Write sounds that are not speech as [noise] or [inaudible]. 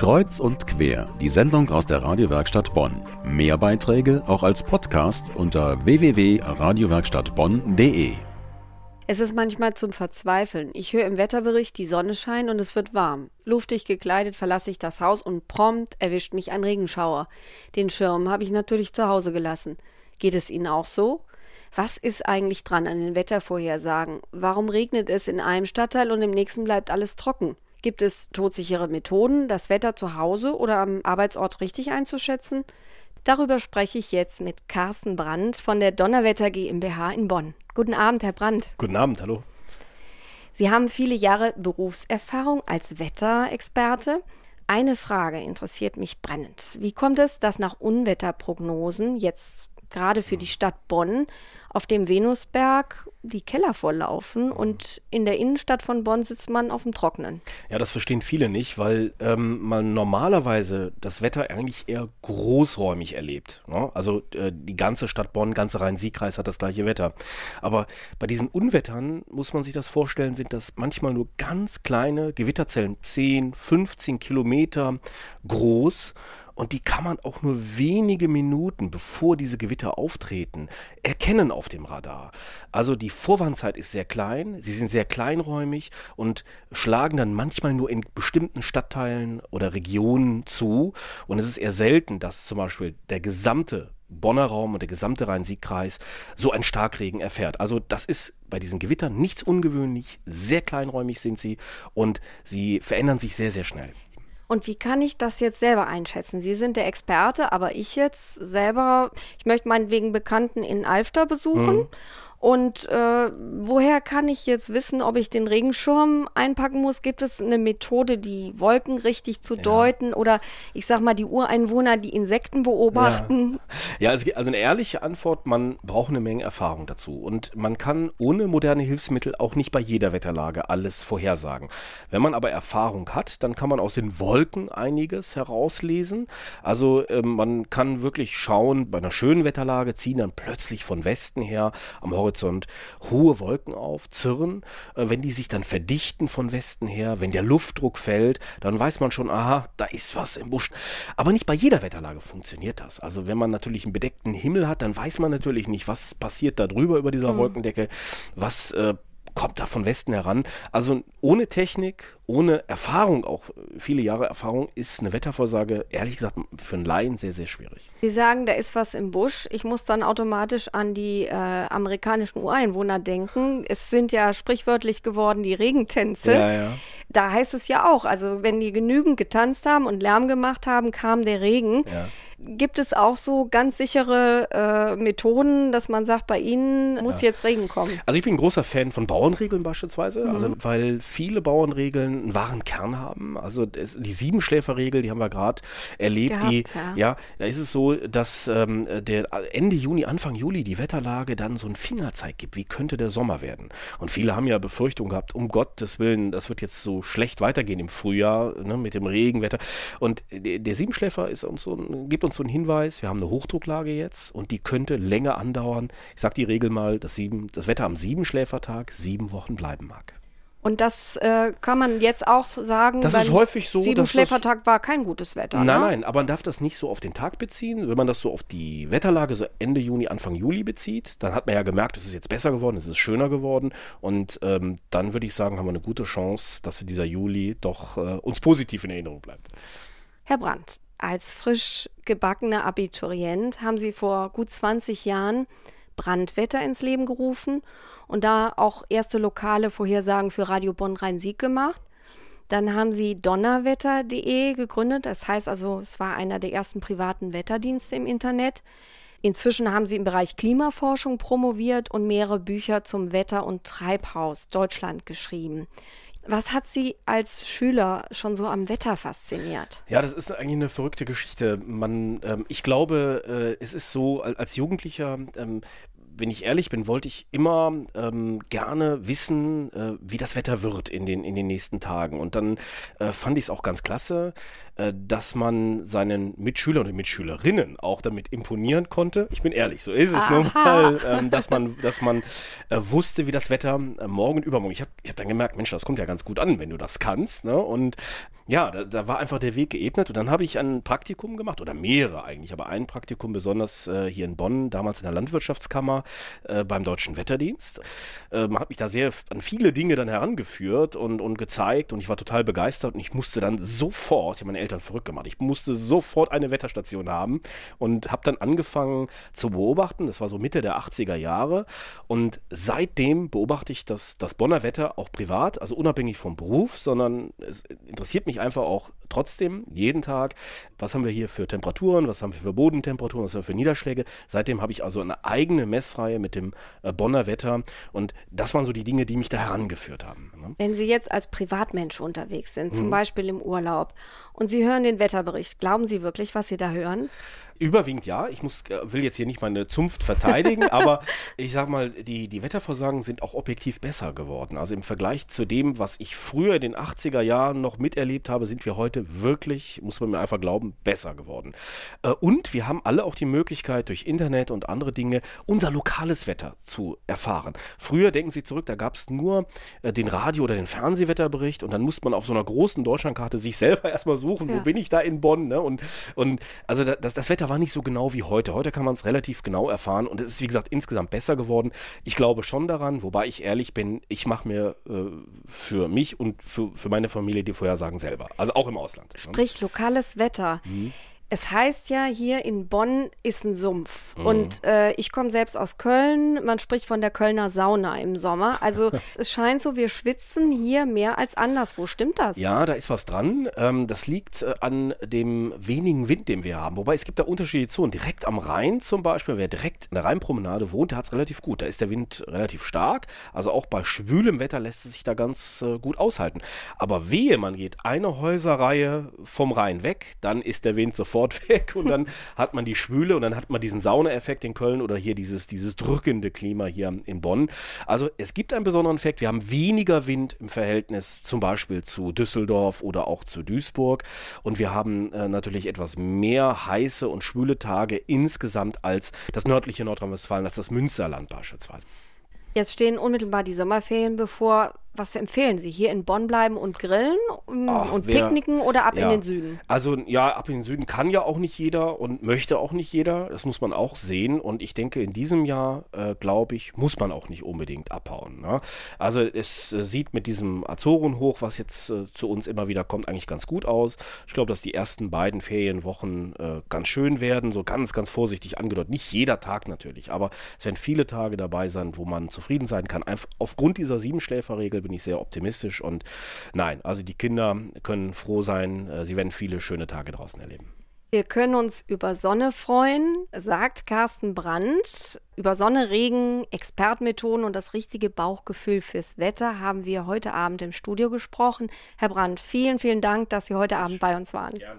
Kreuz und quer, die Sendung aus der Radiowerkstatt Bonn. Mehr Beiträge auch als Podcast unter www.radiowerkstattbonn.de. Es ist manchmal zum Verzweifeln. Ich höre im Wetterbericht, die Sonne scheint und es wird warm. Luftig gekleidet verlasse ich das Haus und prompt erwischt mich ein Regenschauer. Den Schirm habe ich natürlich zu Hause gelassen. Geht es Ihnen auch so? Was ist eigentlich dran an den Wettervorhersagen? Warum regnet es in einem Stadtteil und im nächsten bleibt alles trocken? Gibt es todsichere Methoden, das Wetter zu Hause oder am Arbeitsort richtig einzuschätzen? Darüber spreche ich jetzt mit Carsten Brandt von der Donnerwetter GmbH in Bonn. Guten Abend, Herr Brandt. Guten Abend, hallo. Sie haben viele Jahre Berufserfahrung als Wetterexperte. Eine Frage interessiert mich brennend. Wie kommt es, dass nach Unwetterprognosen jetzt gerade für die Stadt Bonn auf dem Venusberg die Keller volllaufen und in der Innenstadt von Bonn sitzt man auf dem Trockenen. Ja, das verstehen viele nicht, weil ähm, man normalerweise das Wetter eigentlich eher großräumig erlebt. Ne? Also äh, die ganze Stadt Bonn, ganze Rhein-Sieg-Kreis hat das gleiche Wetter. Aber bei diesen Unwettern muss man sich das vorstellen, sind das manchmal nur ganz kleine Gewitterzellen, 10, 15 Kilometer groß und die kann man auch nur wenige Minuten, bevor diese Gewitter auftreten, erkennen auf dem Radar. Also die Vorwarnzeit ist sehr klein, sie sind sehr kleinräumig und schlagen dann manchmal nur in bestimmten Stadtteilen oder Regionen zu. Und es ist eher selten, dass zum Beispiel der gesamte Bonner Raum und der gesamte Rhein-Sieg-Kreis so ein Starkregen erfährt. Also das ist bei diesen Gewittern nichts ungewöhnlich, sehr kleinräumig sind sie und sie verändern sich sehr, sehr schnell. Und wie kann ich das jetzt selber einschätzen? Sie sind der Experte, aber ich jetzt selber, ich möchte meinetwegen Bekannten in Alfter besuchen. Mhm. Und äh, woher kann ich jetzt wissen, ob ich den Regenschirm einpacken muss? Gibt es eine Methode, die Wolken richtig zu ja. deuten? Oder ich sag mal, die Ureinwohner, die Insekten beobachten? Ja, ja also, also eine ehrliche Antwort, man braucht eine Menge Erfahrung dazu. Und man kann ohne moderne Hilfsmittel auch nicht bei jeder Wetterlage alles vorhersagen. Wenn man aber Erfahrung hat, dann kann man aus den Wolken einiges herauslesen. Also äh, man kann wirklich schauen, bei einer schönen Wetterlage ziehen dann plötzlich von Westen her am Horizont Horizont hohe Wolken auf, Zirren. Äh, wenn die sich dann verdichten von Westen her, wenn der Luftdruck fällt, dann weiß man schon, aha, da ist was im Busch. Aber nicht bei jeder Wetterlage funktioniert das. Also wenn man natürlich einen bedeckten Himmel hat, dann weiß man natürlich nicht, was passiert da drüber über dieser mhm. Wolkendecke, was äh, kommt da von Westen heran. Also ohne Technik, ohne Erfahrung, auch viele Jahre Erfahrung, ist eine Wettervorsage, ehrlich gesagt, für einen Laien sehr, sehr schwierig. Sie sagen, da ist was im Busch. Ich muss dann automatisch an die äh, amerikanischen Ureinwohner denken. Es sind ja sprichwörtlich geworden die Regentänze. Ja, ja. Da heißt es ja auch, also wenn die genügend getanzt haben und Lärm gemacht haben, kam der Regen. Ja Gibt es auch so ganz sichere äh, Methoden, dass man sagt, bei Ihnen muss ja. jetzt Regen kommen? Also ich bin ein großer Fan von Bauernregeln beispielsweise, mhm. also weil viele Bauernregeln einen wahren Kern haben. Also die Siebenschläferregel, die haben wir gerade erlebt, Gehabt, die ja. ja. da ist es so, dass ähm, der Ende Juni, Anfang Juli die Wetterlage dann so einen Fingerzeig gibt, wie könnte der Sommer werden. Und viele haben ja Befürchtungen gehabt, um Gottes Willen, das wird jetzt so schlecht weitergehen im Frühjahr ne, mit dem Regenwetter. Und der Siebenschläfer ist uns so, gibt uns uns so einen Hinweis, wir haben eine Hochdrucklage jetzt und die könnte länger andauern. Ich sage die Regel mal, dass sieben, das Wetter am Siebenschläfertag sieben Wochen bleiben mag. Und das äh, kann man jetzt auch sagen. Das ist häufig so. Sieben Schläfertag war kein gutes Wetter. Nein, ne? nein, aber man darf das nicht so auf den Tag beziehen. Wenn man das so auf die Wetterlage so Ende Juni, Anfang Juli bezieht, dann hat man ja gemerkt, es ist jetzt besser geworden, es ist schöner geworden. Und ähm, dann würde ich sagen, haben wir eine gute Chance, dass wir dieser Juli doch äh, uns positiv in Erinnerung bleibt. Herr Brandt, als frisch gebackener Abiturient haben Sie vor gut 20 Jahren Brandwetter ins Leben gerufen und da auch erste lokale Vorhersagen für Radio Bonn Rhein-Sieg gemacht. Dann haben sie donnerwetter.de gegründet. Das heißt also, es war einer der ersten privaten Wetterdienste im Internet. Inzwischen haben sie im Bereich Klimaforschung promoviert und mehrere Bücher zum Wetter- und Treibhaus Deutschland geschrieben. Was hat Sie als Schüler schon so am Wetter fasziniert? Ja, das ist eigentlich eine verrückte Geschichte. Man, ähm, ich glaube, äh, es ist so, als Jugendlicher ähm, wenn ich ehrlich bin, wollte ich immer ähm, gerne wissen, äh, wie das Wetter wird in den, in den nächsten Tagen. Und dann äh, fand ich es auch ganz klasse, äh, dass man seinen Mitschülern und Mitschülerinnen auch damit imponieren konnte. Ich bin ehrlich, so ist es Aha. nun mal, [laughs] ähm, dass man, dass man äh, wusste, wie das Wetter äh, morgen und übermorgen. Ich habe ich hab dann gemerkt, Mensch, das kommt ja ganz gut an, wenn du das kannst. Ne? Und ja, da, da, war einfach der Weg geebnet und dann habe ich ein Praktikum gemacht oder mehrere eigentlich, aber ein Praktikum besonders äh, hier in Bonn, damals in der Landwirtschaftskammer äh, beim Deutschen Wetterdienst. Ähm, hat mich da sehr an viele Dinge dann herangeführt und, und gezeigt und ich war total begeistert und ich musste dann sofort, ich habe meine Eltern verrückt gemacht, ich musste sofort eine Wetterstation haben und habe dann angefangen zu beobachten, das war so Mitte der 80er Jahre und seitdem beobachte ich das, das Bonner Wetter auch privat, also unabhängig vom Beruf, sondern es interessiert mich einfach auch trotzdem jeden Tag, was haben wir hier für Temperaturen, was haben wir für Bodentemperaturen, was haben wir für Niederschläge. Seitdem habe ich also eine eigene Messreihe mit dem äh, Bonner Wetter und das waren so die Dinge, die mich da herangeführt haben. Ne? Wenn Sie jetzt als Privatmensch unterwegs sind, zum mhm. Beispiel im Urlaub, und Sie hören den Wetterbericht, glauben Sie wirklich, was Sie da hören? Überwiegend ja. Ich muss, äh, will jetzt hier nicht meine Zunft verteidigen, [laughs] aber ich sag mal, die, die Wettervorsagen sind auch objektiv besser geworden. Also im Vergleich zu dem, was ich früher in den 80er Jahren noch miterlebt habe, sind wir heute wirklich, muss man mir einfach glauben, besser geworden. Äh, und wir haben alle auch die Möglichkeit, durch Internet und andere Dinge unser lokales Wetter zu erfahren. Früher, denken Sie zurück, da gab es nur äh, den Radio- oder den Fernsehwetterbericht und dann musste man auf so einer großen Deutschlandkarte sich selber [laughs] erstmal suchen, ja. wo bin ich da in Bonn. Ne? Und, und also das, das Wetter war nicht so genau wie heute. Heute kann man es relativ genau erfahren und es ist, wie gesagt, insgesamt besser geworden. Ich glaube schon daran, wobei ich ehrlich bin, ich mache mir äh, für mich und für, für meine Familie die Vorhersagen selber. Also auch im Ausland. Ne? Sprich, lokales Wetter. Mhm. Es heißt ja, hier in Bonn ist ein Sumpf. Mhm. Und äh, ich komme selbst aus Köln. Man spricht von der Kölner Sauna im Sommer. Also [laughs] es scheint so, wir schwitzen hier mehr als anderswo. Stimmt das? Ja, da ist was dran. Ähm, das liegt äh, an dem wenigen Wind, den wir haben. Wobei es gibt da unterschiedliche Zonen. Direkt am Rhein zum Beispiel, wer direkt in der Rheinpromenade wohnt, der hat es relativ gut. Da ist der Wind relativ stark. Also auch bei schwülem Wetter lässt es sich da ganz äh, gut aushalten. Aber wehe, man geht eine Häuserreihe vom Rhein weg, dann ist der Wind sofort sofort [laughs] weg und dann hat man die Schwüle und dann hat man diesen Saunaeffekt in Köln oder hier dieses, dieses drückende Klima hier in Bonn. Also es gibt einen besonderen Effekt. Wir haben weniger Wind im Verhältnis zum Beispiel zu Düsseldorf oder auch zu Duisburg und wir haben äh, natürlich etwas mehr heiße und schwüle Tage insgesamt als das nördliche Nordrhein-Westfalen, als das Münsterland beispielsweise. Jetzt stehen unmittelbar die Sommerferien bevor was empfehlen Sie? Hier in Bonn bleiben und grillen ähm, Ach, und wer, picknicken oder ab ja. in den Süden? Also ja, ab in den Süden kann ja auch nicht jeder und möchte auch nicht jeder. Das muss man auch sehen. Und ich denke, in diesem Jahr, äh, glaube ich, muss man auch nicht unbedingt abhauen. Ne? Also es äh, sieht mit diesem Azorenhoch, was jetzt äh, zu uns immer wieder kommt, eigentlich ganz gut aus. Ich glaube, dass die ersten beiden Ferienwochen äh, ganz schön werden. So ganz, ganz vorsichtig angedeutet. Nicht jeder Tag natürlich, aber es werden viele Tage dabei sein, wo man zufrieden sein kann. Einfach aufgrund dieser Siebenschläferregel bin ich sehr optimistisch und nein, also die Kinder können froh sein, äh, sie werden viele schöne Tage draußen erleben. Wir können uns über Sonne freuen, sagt Carsten Brandt. Über Sonne, Regen, Expertmethoden und das richtige Bauchgefühl fürs Wetter haben wir heute Abend im Studio gesprochen. Herr Brandt, vielen, vielen Dank, dass Sie heute Abend bei uns waren. Gerne.